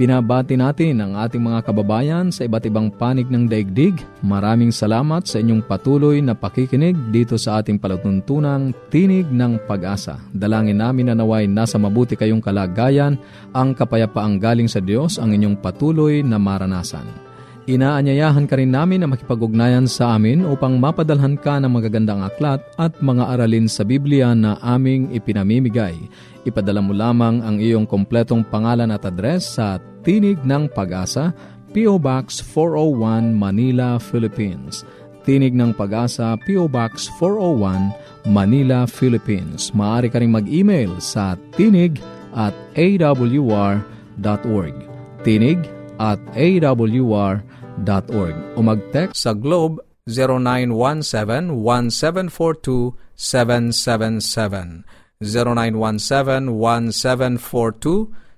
Binabati natin ang ating mga kababayan sa iba't ibang panig ng daigdig. Maraming salamat sa inyong patuloy na pakikinig dito sa ating palatuntunang Tinig ng Pag-asa. Dalangin namin na naway nasa mabuti kayong kalagayan, ang kapayapaang galing sa Diyos ang inyong patuloy na maranasan. Inaanyayahan ka rin namin na makipag-ugnayan sa amin upang mapadalhan ka ng magagandang aklat at mga aralin sa Biblia na aming ipinamimigay. Ipadala mo lamang ang iyong kompletong pangalan at address sa Tinig ng Pag-asa, P.O. Box 401 Manila, Philippines. Tinig ng Pag-asa, P.O. Box 401 Manila, Philippines. Maaari ka rin mag-email sa tinig at awr.org. Tinig at awr.org o mag-text sa Globe 0917-1742-777 0917-1742-777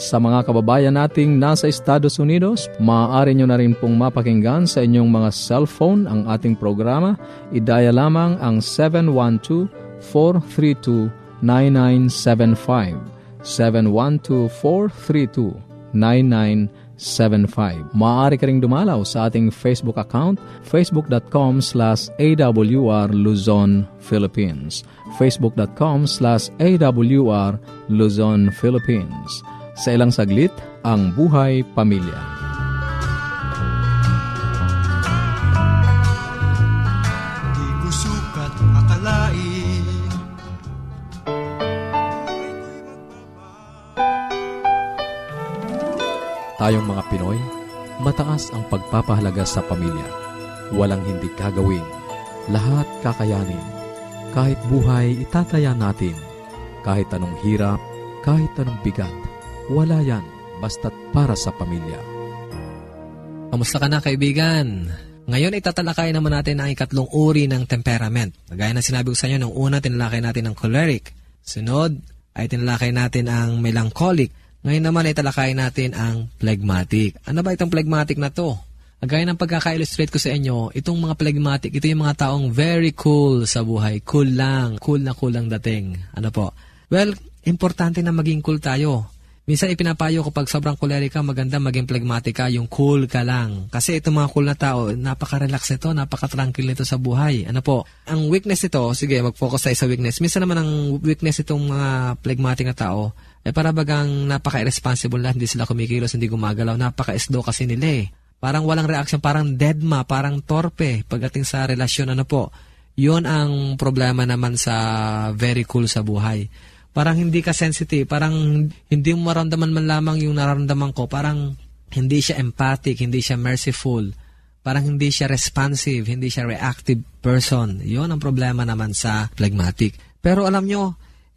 Sa mga kababayan nating nasa Estados Unidos, maaari nyo na rin pong mapakinggan sa inyong mga cellphone ang ating programa. Idaya lamang ang 712-432-9975 712-432-9975. Maaari ka ring dumalaw sa ating Facebook account, facebook.com slash awr Luzon, Philippines. facebook.com slash awr Luzon, Philippines. Sa ilang saglit, ang buhay pamilya. Tayong mga Pinoy, mataas ang pagpapahalaga sa pamilya. Walang hindi kagawin. Lahat kakayanin. Kahit buhay, itataya natin. Kahit anong hirap, kahit anong bigat. Wala yan, basta't para sa pamilya. Kamusta ka na kaibigan? Ngayon itatalakay naman natin ang ikatlong uri ng temperament. Gaya ng sinabi ko sa inyo, nung una tinalakay natin ang choleric. Sunod ay tinalakay natin ang melancholic. Ngayon naman ay talakay natin ang phlegmatic. Ano ba itong phlegmatic na to? Gaya ng pagkaka-illustrate ko sa inyo, itong mga phlegmatic, ito yung mga taong very cool sa buhay. Cool lang. Cool na cool ang dating. Ano po? Well, importante na maging cool tayo. Minsan ipinapayo ko pag sobrang choleric ka, maganda maging phlegmatic ka, yung cool ka lang. Kasi itong mga cool na tao, napaka-relax nito, napaka-tranquil nito sa buhay. Ano po? Ang weakness ito, sige, mag-focus tayo sa weakness. Minsan naman ang weakness itong mga phlegmatic na tao, eh para bagang napaka-irresponsible na, hindi sila kumikilos, hindi gumagalaw, napaka-esdo kasi nila eh. Parang walang reaction, parang deadma, parang torpe pagdating sa relasyon, ano po. Yun ang problema naman sa very cool sa buhay parang hindi ka sensitive, parang hindi mo maramdaman man lamang yung nararamdaman ko, parang hindi siya empathic, hindi siya merciful, parang hindi siya responsive, hindi siya reactive person. Yon ang problema naman sa phlegmatic. Pero alam nyo,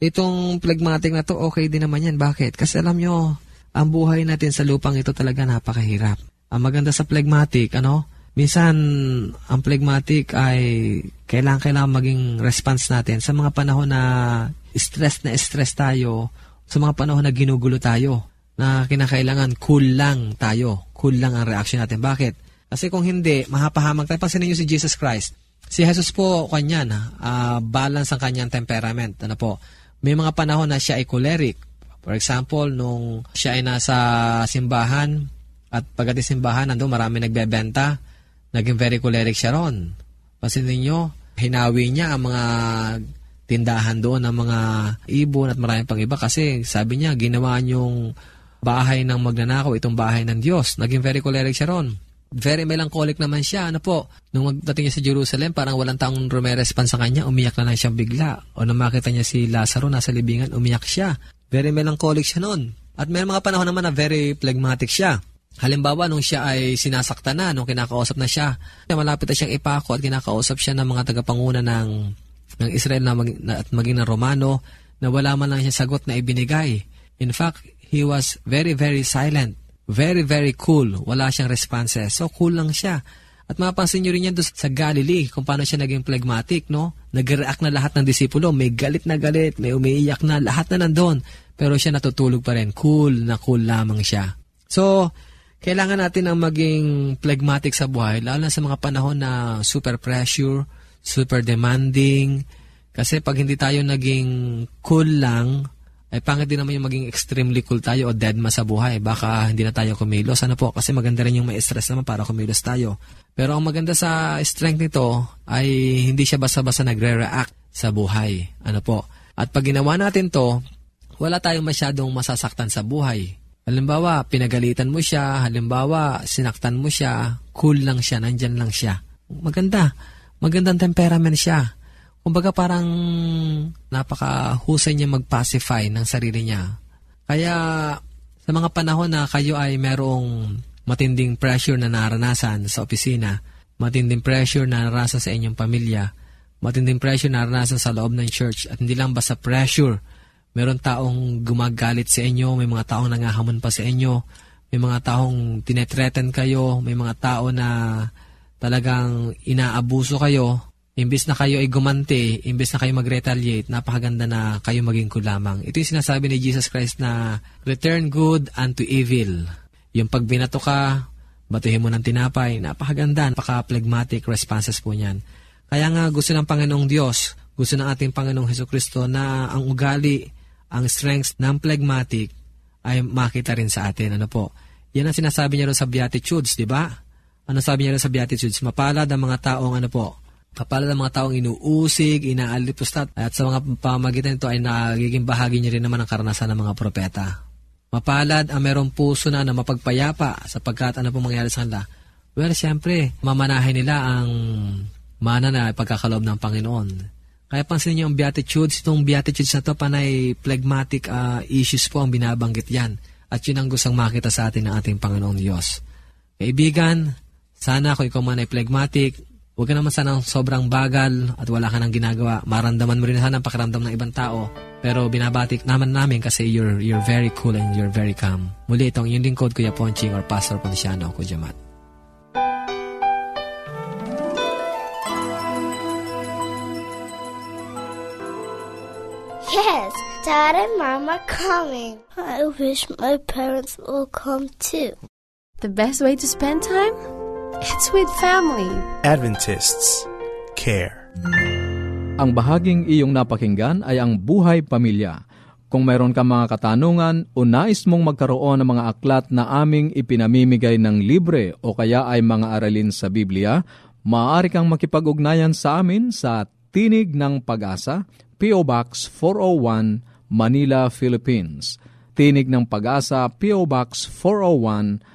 itong phlegmatic na to, okay din naman yan. Bakit? Kasi alam nyo, ang buhay natin sa lupang ito talaga napakahirap. Ang maganda sa phlegmatic, ano, minsan ang phlegmatic ay kailangan kailangan maging response natin sa mga panahon na stress na stress tayo, sa mga panahon na ginugulo tayo, na kinakailangan cool lang tayo, cool lang ang reaction natin. Bakit? Kasi kung hindi, mahapahamag tayo. Pansinin niyo si Jesus Christ. Si Jesus po, kanyan, uh, balance ang kanyang temperament. Ano po? May mga panahon na siya ay choleric. For example, nung siya ay nasa simbahan at pagdating simbahan, nandun marami nagbebenta, naging very choleric siya ron. Pansin ninyo, hinawi niya ang mga tindahan doon ng mga ibon at marami pang iba kasi sabi niya, ginawa niyong bahay ng magnanakaw, itong bahay ng Diyos. Naging very choleric siya ron. Very melancholic naman siya. Ano po, nung magdating niya sa Jerusalem, parang walang taong rumerespan sa kanya, umiyak na lang siya bigla. O nang makita niya si Lazaro nasa libingan, umiyak siya. Very melancholic siya noon. At may mga panahon naman na very phlegmatic siya. Halimbawa, nung siya ay sinasakta na, nung kinakausap na siya, malapit na siyang ipako at kinakausap siya ng mga tagapanguna ng, ng Israel na, mag, na at maging ng Romano na wala man lang siya sagot na ibinigay. In fact, he was very, very silent. Very, very cool. Wala siyang responses. So, cool lang siya. At mapansin nyo rin yan doon sa Galilee, kung paano siya naging phlegmatic, no? Nag-react na lahat ng disipulo. May galit na galit, may umiiyak na, lahat na nandun. Pero siya natutulog pa rin. Cool na cool lamang siya. So, kailangan natin ang maging phlegmatic sa buhay, lalo na sa mga panahon na super pressure, super demanding. Kasi pag hindi tayo naging cool lang, ay pangit din naman yung maging extremely cool tayo o dead ma sa buhay. Baka hindi na tayo kumilos. Ano po? Kasi maganda rin yung may stress naman para kumilos tayo. Pero ang maganda sa strength nito ay hindi siya basta-basta nagre-react sa buhay. Ano po? At pag ginawa natin to, wala tayong masyadong masasaktan sa buhay. Halimbawa, pinagalitan mo siya, halimbawa, sinaktan mo siya, cool lang siya, nandyan lang siya. Maganda. Magandang temperament siya. Kumbaga parang napakahusay niya mag-pacify ng sarili niya. Kaya sa mga panahon na kayo ay merong matinding pressure na naranasan sa opisina, matinding pressure na naranasan sa inyong pamilya, matinding pressure na naranasan sa loob ng church, at hindi lang basta pressure, meron taong gumagalit sa inyo, may mga taong nangahamon pa sa inyo, may mga taong tinetreten kayo, may mga tao na talagang inaabuso kayo, Imbis na kayo ay gumanti, imbis na kayo mag-retaliate, napakaganda na kayo maging kulamang. Ito yung sinasabi ni Jesus Christ na return good unto evil. Yung pag binato ka, batuhin mo ng tinapay, napakaganda, napaka-phlegmatic responses po niyan. Kaya nga gusto ng Panginoong Diyos, gusto ng ating Panginoong Heso Kristo na ang ugali, ang strengths ng phlegmatic ay makita rin sa atin. Ano po? Yan ang sinasabi niya rin sa Beatitudes, di ba? Ano sabi niya rin sa Beatitudes? Mapalad ang mga taong ano po, Kapala ng mga taong inuusig, inaalipustat, at sa mga pamagitan nito ay nagiging bahagi niya rin naman ang karanasan ng mga propeta. Mapalad ang merong puso na na mapagpayapa sapagkat ano pong mangyari sa kanila. Well, siyempre, mamanahin nila ang mana na pagkakaloob ng Panginoon. Kaya pansin niyo ang Beatitudes, itong Beatitudes na to panay phlegmatic uh, issues po ang binabanggit yan. At yun ang gustong makita sa atin ng ating Panginoong Diyos. Kaibigan, sana kung ikaw man ay phlegmatic, Huwag ka naman sana sobrang bagal at wala ka nang ginagawa. Maramdaman mo rin sana ang pakiramdam ng ibang tao. Pero binabatik naman namin kasi you're, you're very cool and you're very calm. Muli itong yung lingkod Kuya Ponching or Pastor Ponciano, Kuya Mat. Yes, Dad and Mom are coming. I wish my parents will come too. The best way to spend time? It's with family. Adventists care. Ang bahaging iyong napakinggan ay ang buhay pamilya. Kung mayroon ka mga katanungan o nais mong magkaroon ng mga aklat na aming ipinamimigay ng libre o kaya ay mga aralin sa Biblia, maaari kang makipag-ugnayan sa amin sa Tinig ng Pag-asa, P.O. Box 401, Manila, Philippines. Tinig ng Pag-asa, P.O. Box 401,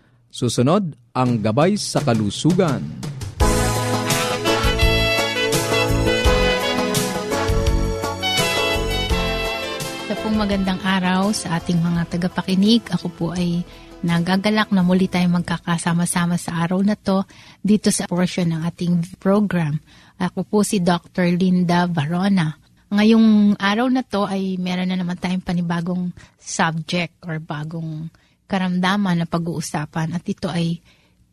Susunod, ang Gabay sa Kalusugan. Sa pong magandang araw sa ating mga tagapakinig. Ako po ay nagagalak na muli tayong magkakasama-sama sa araw na to dito sa portion ng ating program. Ako po si Dr. Linda Varona. Ngayong araw na to ay meron na naman tayong panibagong subject or bagong karamdaman na pag-uusapan at ito ay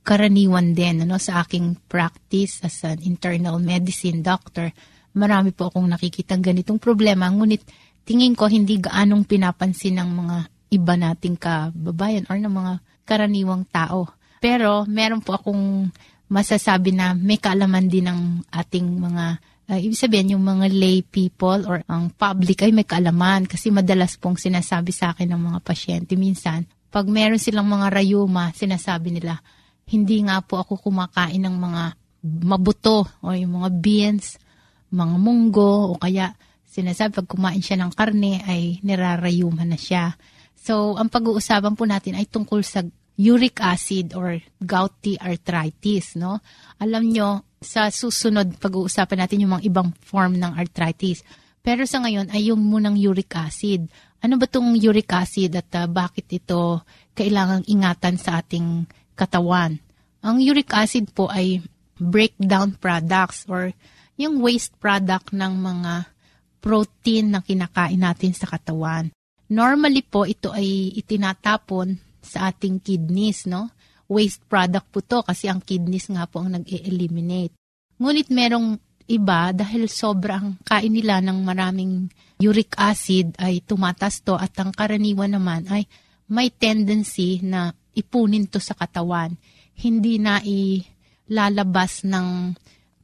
karaniwan din ano, sa aking practice as an internal medicine doctor. Marami po akong nakikita ganitong problema ngunit tingin ko hindi gaanong pinapansin ng mga iba nating kababayan or ng mga karaniwang tao. Pero meron po akong masasabi na may kaalaman din ng ating mga uh, ibig sabihin yung mga lay people or ang public ay may kaalaman kasi madalas pong sinasabi sa akin ng mga pasyente minsan pag meron silang mga rayuma sinasabi nila hindi nga po ako kumakain ng mga mabuto o yung mga beans mga munggo o kaya sinasabi pag kumain siya ng karne ay nirarayuman na siya. So, ang pag-uusapan po natin ay tungkol sa uric acid or gouty arthritis, no? Alam nyo, sa susunod pag-uusapan natin yung mga ibang form ng arthritis. Pero sa ngayon ay yung munang uric acid. Ano ba tong uric acid at uh, bakit ito kailangang ingatan sa ating katawan? Ang uric acid po ay breakdown products or yung waste product ng mga protein na kinakain natin sa katawan. Normally po ito ay itinatapon sa ating kidneys, no? Waste product po to kasi ang kidneys nga po ang nag-eliminate. Ngunit merong iba dahil sobrang kain nila ng maraming uric acid ay tumatas to at ang karaniwan naman ay may tendency na ipunin to sa katawan. Hindi na ilalabas ng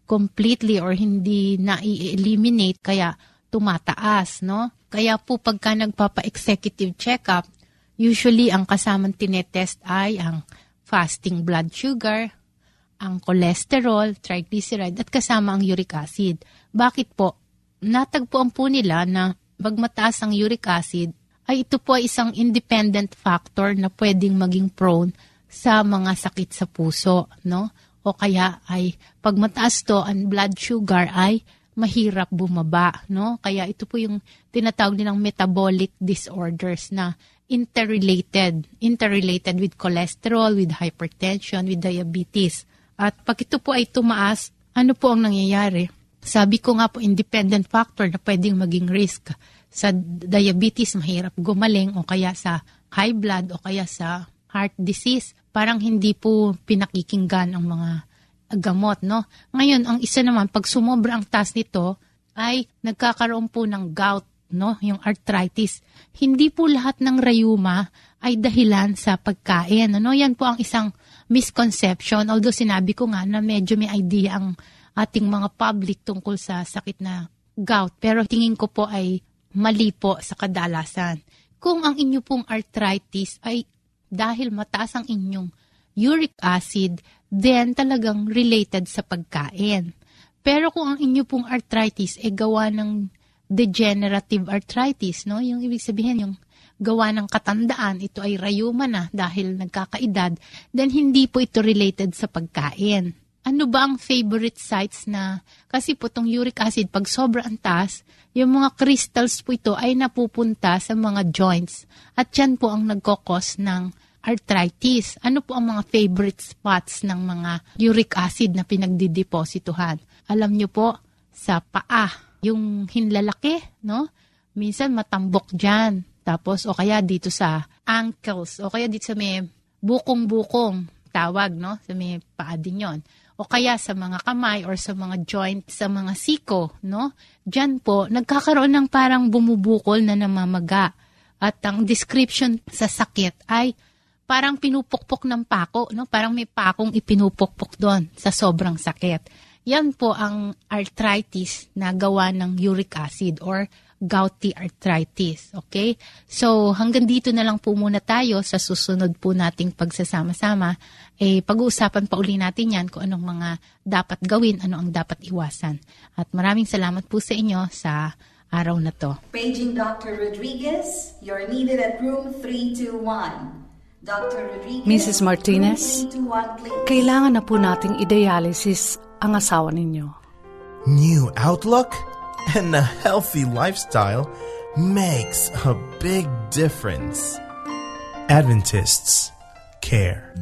completely or hindi na i-eliminate kaya tumataas, no? Kaya po pagka nagpapa-executive check-up, usually ang kasamang tinetest ay ang fasting blood sugar, ang cholesterol, triglyceride, at kasama ang uric acid. Bakit po? Natagpuan po nila na pag mataas ang uric acid, ay ito po ay isang independent factor na pwedeng maging prone sa mga sakit sa puso, no? O kaya ay pag mataas to ang blood sugar ay mahirap bumaba, no? Kaya ito po yung tinatawag nilang metabolic disorders na interrelated, interrelated with cholesterol, with hypertension, with diabetes. At pag ito po ay tumaas, ano po ang nangyayari? Sabi ko nga po, independent factor na pwedeng maging risk. Sa diabetes, mahirap gumaling o kaya sa high blood o kaya sa heart disease. Parang hindi po pinakikinggan ang mga gamot, no? Ngayon, ang isa naman, pag sumobra ang taas nito, ay nagkakaroon po ng gout, no? Yung arthritis. Hindi po lahat ng rayuma ay dahilan sa pagkain. Ano? Yan po ang isang misconception. Although sinabi ko nga na medyo may idea ang ating mga public tungkol sa sakit na gout. Pero tingin ko po ay mali po sa kadalasan. Kung ang inyo pong arthritis ay dahil mataas ang inyong uric acid, then talagang related sa pagkain. Pero kung ang inyo pong arthritis ay gawa ng degenerative arthritis, no? Yung ibig sabihin, yung gawa ng katandaan, ito ay rayuma na dahil nagkakaedad, then hindi po ito related sa pagkain. Ano ba ang favorite sites na, kasi po itong uric acid, pag sobra ang taas, yung mga crystals po ito ay napupunta sa mga joints. At yan po ang nagkokos ng arthritis. Ano po ang mga favorite spots ng mga uric acid na pinagdideposituhan? Alam nyo po, sa paa, yung hinlalaki, no? Minsan matambok dyan. Tapos, o kaya dito sa ankles, o kaya dito sa may bukong-bukong, tawag, no? Sa may paa din yon o kaya sa mga kamay or sa mga joint, sa mga siko, no? Diyan po, nagkakaroon ng parang bumubukol na namamaga. At ang description sa sakit ay parang pinupukpok ng pako, no? Parang may pakong ipinupukpok doon sa sobrang sakit. Yan po ang arthritis na gawa ng uric acid or gouty arthritis. Okay? So, hanggang dito na lang po muna tayo sa susunod po nating pagsasama-sama. Eh, pag-uusapan pa uli natin yan kung anong mga dapat gawin, ano ang dapat iwasan. At maraming salamat po sa inyo sa araw na to. Paging Dr. Rodriguez, you're needed at room 321. Dr. Rodriguez, Mrs. Martinez, room 321, please. kailangan na po nating i-dialysis ang asawa ninyo. New outlook and a healthy lifestyle makes a big difference. Adventists care.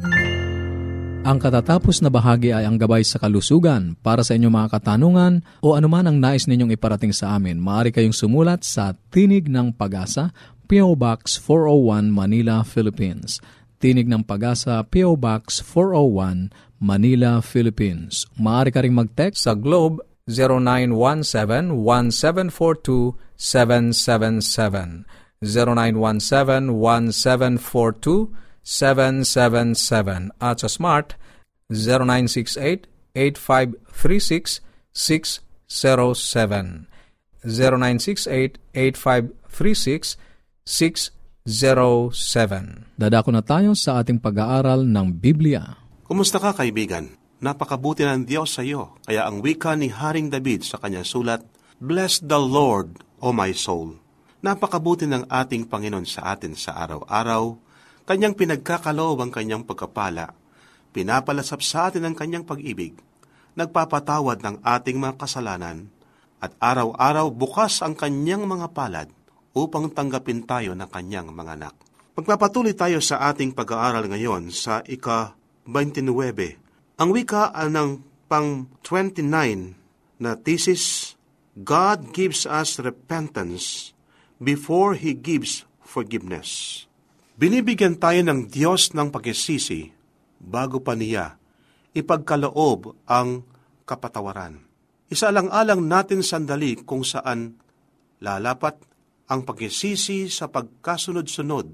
Ang katatapos na bahagi ay ang gabay sa kalusugan. Para sa inyong mga katanungan o anuman ang nais ninyong iparating sa amin, maaari kayong sumulat sa Tinig ng Pag-asa, P.O. Box 401 Manila, Philippines. Tinig ng Pag-asa, P.O. Box 401 Manila, Philippines. Maaari ka ring mag-text Sa Globe, 0917-1742-777. 0917-1742-777. At sa Smart, 0968-8536-607. 0968-8536-607. Dadako na tayo sa ating pag-aaral ng Biblia. Kumusta ka kaibigan? Napakabuti ng Diyos sa iyo. Kaya ang wika ni Haring David sa kanyang sulat, Bless the Lord, O my soul. Napakabuti ng ating Panginoon sa atin sa araw-araw. Kanyang pinagkakaloob ang kanyang pagkapala. Pinapalasap sa atin ang kanyang pag-ibig. Nagpapatawad ng ating mga kasalanan. At araw-araw bukas ang kanyang mga palad upang tanggapin tayo ng kanyang mga anak. Magpapatuloy tayo sa ating pag-aaral ngayon sa ika-29 ang wika ng pang-29 na thesis, God gives us repentance before He gives forgiveness. Binibigyan tayo ng Diyos ng pagsisisi bago pa niya ipagkaloob ang kapatawaran. Isa lang alang natin sandali kung saan lalapat ang pagsisisi sa pagkasunod-sunod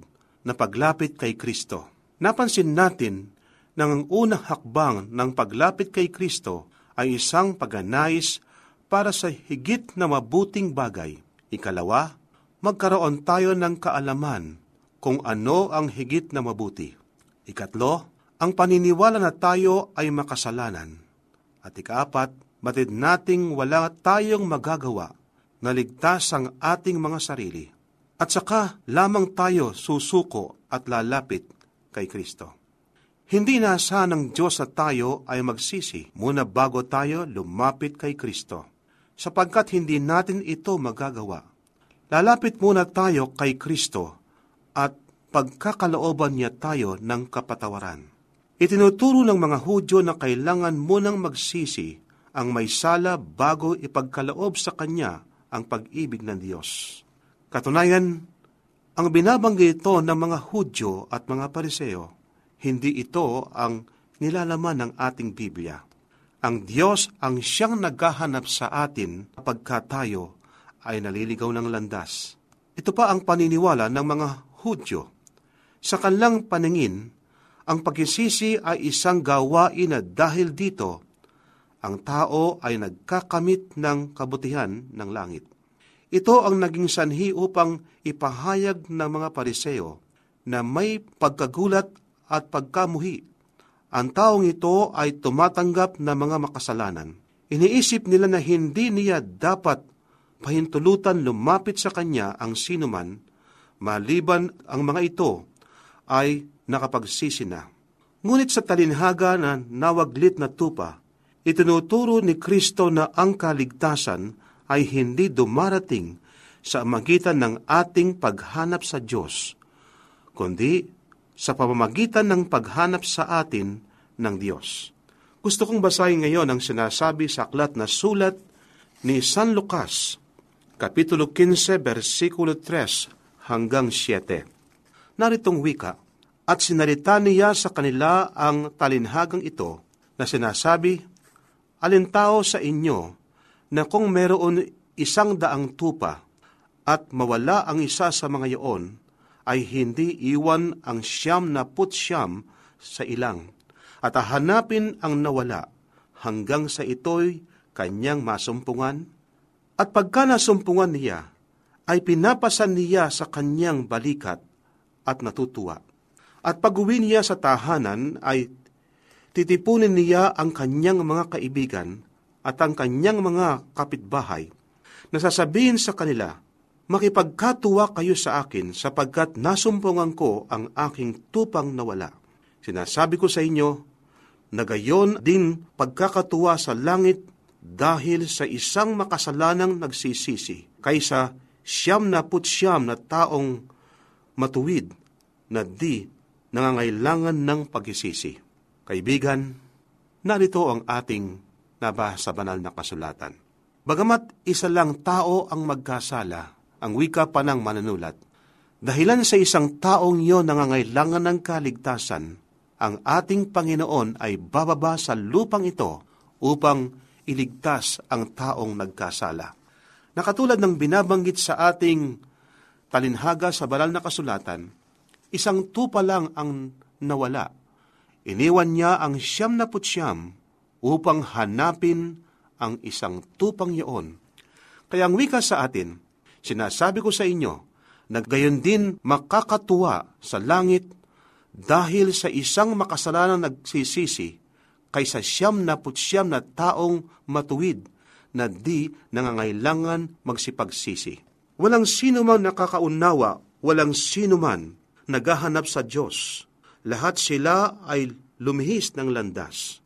na paglapit kay Kristo. Napansin natin na ang unang hakbang ng paglapit kay Kristo ay isang paganais para sa higit na mabuting bagay. Ikalawa, magkaroon tayo ng kaalaman kung ano ang higit na mabuti. Ikatlo, ang paniniwala na tayo ay makasalanan. At ikaapat, batid nating wala tayong magagawa na ligtas ang ating mga sarili. At saka lamang tayo susuko at lalapit kay Kristo. Hindi nasa ng Diyos na tayo ay magsisi muna bago tayo lumapit kay Kristo, sapagkat hindi natin ito magagawa. Lalapit muna tayo kay Kristo at pagkakalooban niya tayo ng kapatawaran. Itinuturo ng mga Hudyo na kailangan munang magsisi ang may sala bago ipagkaloob sa Kanya ang pag-ibig ng Diyos. Katunayan, ang binabanggit ito ng mga Hudyo at mga Pariseo, hindi ito ang nilalaman ng ating Biblia. Ang Diyos ang siyang naghahanap sa atin pagka tayo ay naliligaw ng landas. Ito pa ang paniniwala ng mga Hudyo. Sa kanilang paningin, ang pagsisisi ay isang gawain na dahil dito, ang tao ay nagkakamit ng kabutihan ng langit. Ito ang naging sanhi upang ipahayag ng mga pariseo na may pagkagulat at pagkamuhi. Ang taong ito ay tumatanggap ng mga makasalanan. Iniisip nila na hindi niya dapat pahintulutan lumapit sa kanya ang sinuman, maliban ang mga ito ay nakapagsisi na. Ngunit sa talinhaga na nawaglit na tupa, itinuturo ni Kristo na ang kaligtasan ay hindi dumarating sa magitan ng ating paghanap sa Diyos, kundi sa pamamagitan ng paghanap sa atin ng Diyos. Gusto kong basahin ngayon ang sinasabi sa aklat na sulat ni San Lucas, Kapitulo 15, versikulo 3 hanggang 7 naritong wika, at sinalita niya sa kanila ang talinhagang ito na sinasabi, Alin tao sa inyo na kung meron isang daang tupa at mawala ang isa sa mga iyon, ay hindi iwan ang siyam na putsyam sa ilang, at hahanapin ang nawala hanggang sa ito'y kanyang masumpungan? At pagka nasumpungan niya, ay pinapasan niya sa kanyang balikat at natutuwa. At pag-uwi niya sa tahanan ay titipunin niya ang kanyang mga kaibigan at ang kanyang mga kapitbahay. Nasasabihin sa kanila, Makipagkatuwa kayo sa akin sapagkat nasumpungan ko ang aking tupang nawala. Sinasabi ko sa inyo, na gayon din pagkakatuwa sa langit dahil sa isang makasalanang nagsisisi kaysa siyam na putsyam na taong matuwid na di nangangailangan ng pagisisi. Kaibigan, narito ang ating nabasa sa banal na kasulatan. Bagamat isa lang tao ang magkasala, ang wika pa ng manunulat, dahilan sa isang taong iyon nangangailangan ng kaligtasan, ang ating Panginoon ay bababa sa lupang ito upang iligtas ang taong nagkasala. Nakatulad ng binabanggit sa ating talinhaga sa banal na kasulatan, isang tupa lang ang nawala Iniwan niya ang siyam na putsyam upang hanapin ang isang tupang iyon. Kaya ang wika sa atin, sinasabi ko sa inyo, na gayon din makakatuwa sa langit dahil sa isang makasalanang nagsisisi kaysa siyam na putsyam na taong matuwid na di nangangailangan magsipagsisi. Walang sino man nakakaunawa, walang sino man naghahanap sa Diyos lahat sila ay lumihis ng landas.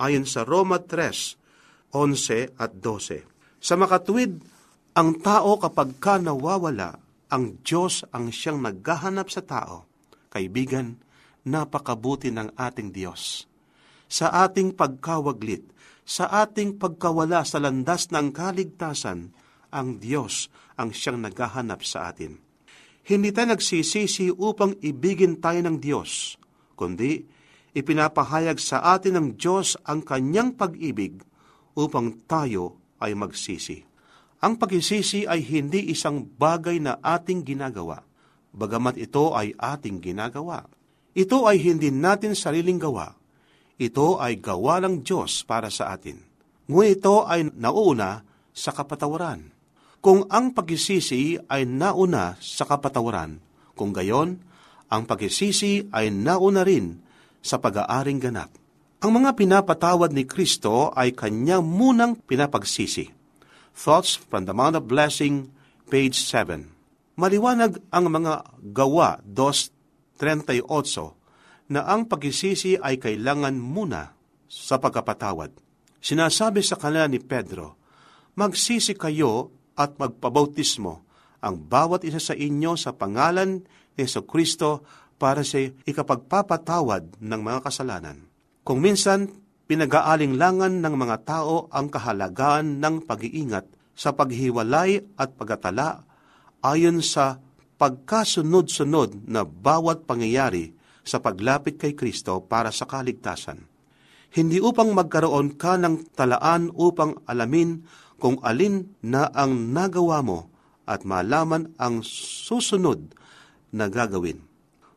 Ayon sa Roma 3, 11 at 12. Sa makatuwid, ang tao kapag ka nawawala, ang Diyos ang siyang naghahanap sa tao. Kaibigan, napakabuti ng ating Diyos. Sa ating pagkawaglit, sa ating pagkawala sa landas ng kaligtasan, ang Diyos ang siyang naghahanap sa atin. Hindi tayo nagsisisi upang ibigin tayo ng Diyos, kundi ipinapahayag sa atin ng Diyos ang kanyang pag-ibig upang tayo ay magsisi. Ang pagsisisi ay hindi isang bagay na ating ginagawa, bagamat ito ay ating ginagawa. Ito ay hindi natin sariling gawa. Ito ay gawa ng Diyos para sa atin. Ngunit ito ay nauna sa kapatawaran kung ang pagsisisi ay nauna sa kapatawaran, kung gayon, ang pagsisisi ay nauna rin sa pag-aaring ganap. Ang mga pinapatawad ni Kristo ay kanya munang pinapagsisi. Thoughts from the Mount of Blessing, page 7. Maliwanag ang mga gawa 2.38 na ang pagsisisi ay kailangan muna sa pagkapatawad. Sinasabi sa kanila ni Pedro, Magsisi kayo at magpabautismo ang bawat isa sa inyo sa pangalan ni Yeso Kristo para sa ikapagpapatawad ng mga kasalanan. Kung minsan, pinag-aalinlangan ng mga tao ang kahalagaan ng pag-iingat sa paghiwalay at pagtatala ayon sa pagkasunod-sunod na bawat pangyayari sa paglapit kay Kristo para sa kaligtasan. Hindi upang magkaroon ka ng talaan upang alamin kung alin na ang nagawa mo at malaman ang susunod na gagawin.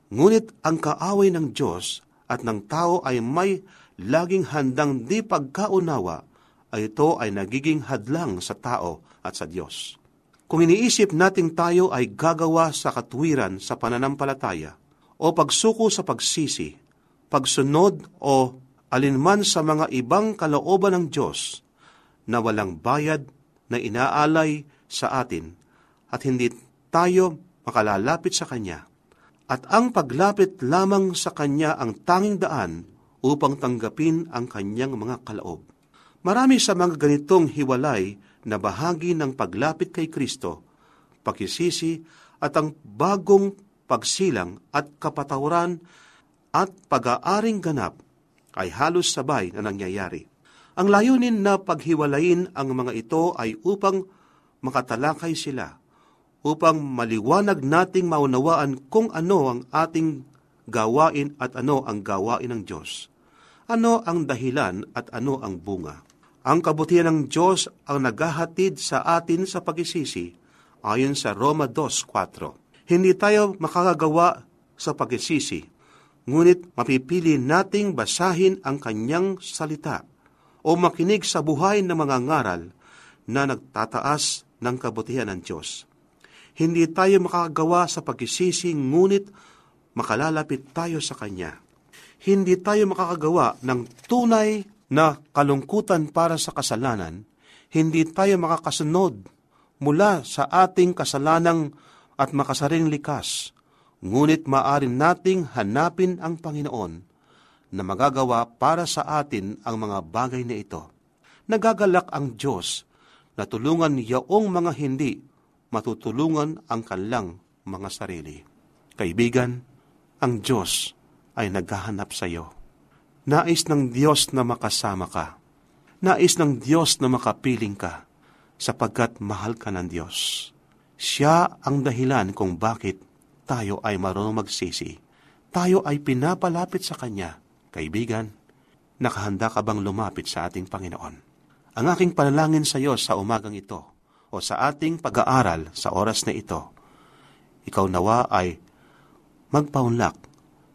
Ngunit ang kaaway ng Diyos at ng tao ay may laging handang di pagkaunawa ay ito ay nagiging hadlang sa tao at sa Diyos. Kung iniisip nating tayo ay gagawa sa katwiran sa pananampalataya o pagsuko sa pagsisi, pagsunod o alinman sa mga ibang kalooban ng Diyos, na walang bayad na inaalay sa atin at hindi tayo makalalapit sa Kanya. At ang paglapit lamang sa Kanya ang tanging daan upang tanggapin ang Kanyang mga kalaob. Marami sa mga ganitong hiwalay na bahagi ng paglapit kay Kristo, pakisisi at ang bagong pagsilang at kapatawaran at pag-aaring ganap ay halos sabay na nangyayari. Ang layunin na paghiwalayin ang mga ito ay upang makatalakay sila, upang maliwanag nating maunawaan kung ano ang ating gawain at ano ang gawain ng Diyos. Ano ang dahilan at ano ang bunga. Ang kabutihan ng Diyos ang naghahatid sa atin sa pagisisi ayon sa Roma 2.4. Hindi tayo makakagawa sa pagisisi, ngunit mapipili nating basahin ang kanyang salita o makinig sa buhay ng mga ngaral na nagtataas ng kabutihan ng Diyos. Hindi tayo makakagawa sa pagkisisi, ngunit makalalapit tayo sa Kanya. Hindi tayo makakagawa ng tunay na kalungkutan para sa kasalanan. Hindi tayo makakasunod mula sa ating kasalanang at makasaring likas. Ngunit maarin nating hanapin ang Panginoon na magagawa para sa atin ang mga bagay na ito. Nagagalak ang Diyos na tulungan yaong mga hindi matutulungan ang kanilang mga sarili. Kaibigan, ang Diyos ay naghahanap sa iyo. Nais ng Diyos na makasama ka. Nais ng Diyos na makapiling ka sapagkat mahal ka ng Diyos. Siya ang dahilan kung bakit tayo ay marunong magsisi. Tayo ay pinapalapit sa Kanya. Kaibigan, nakahanda ka bang lumapit sa ating Panginoon? Ang aking panalangin sa iyo sa umagang ito o sa ating pag-aaral sa oras na ito, ikaw nawa ay magpaunlak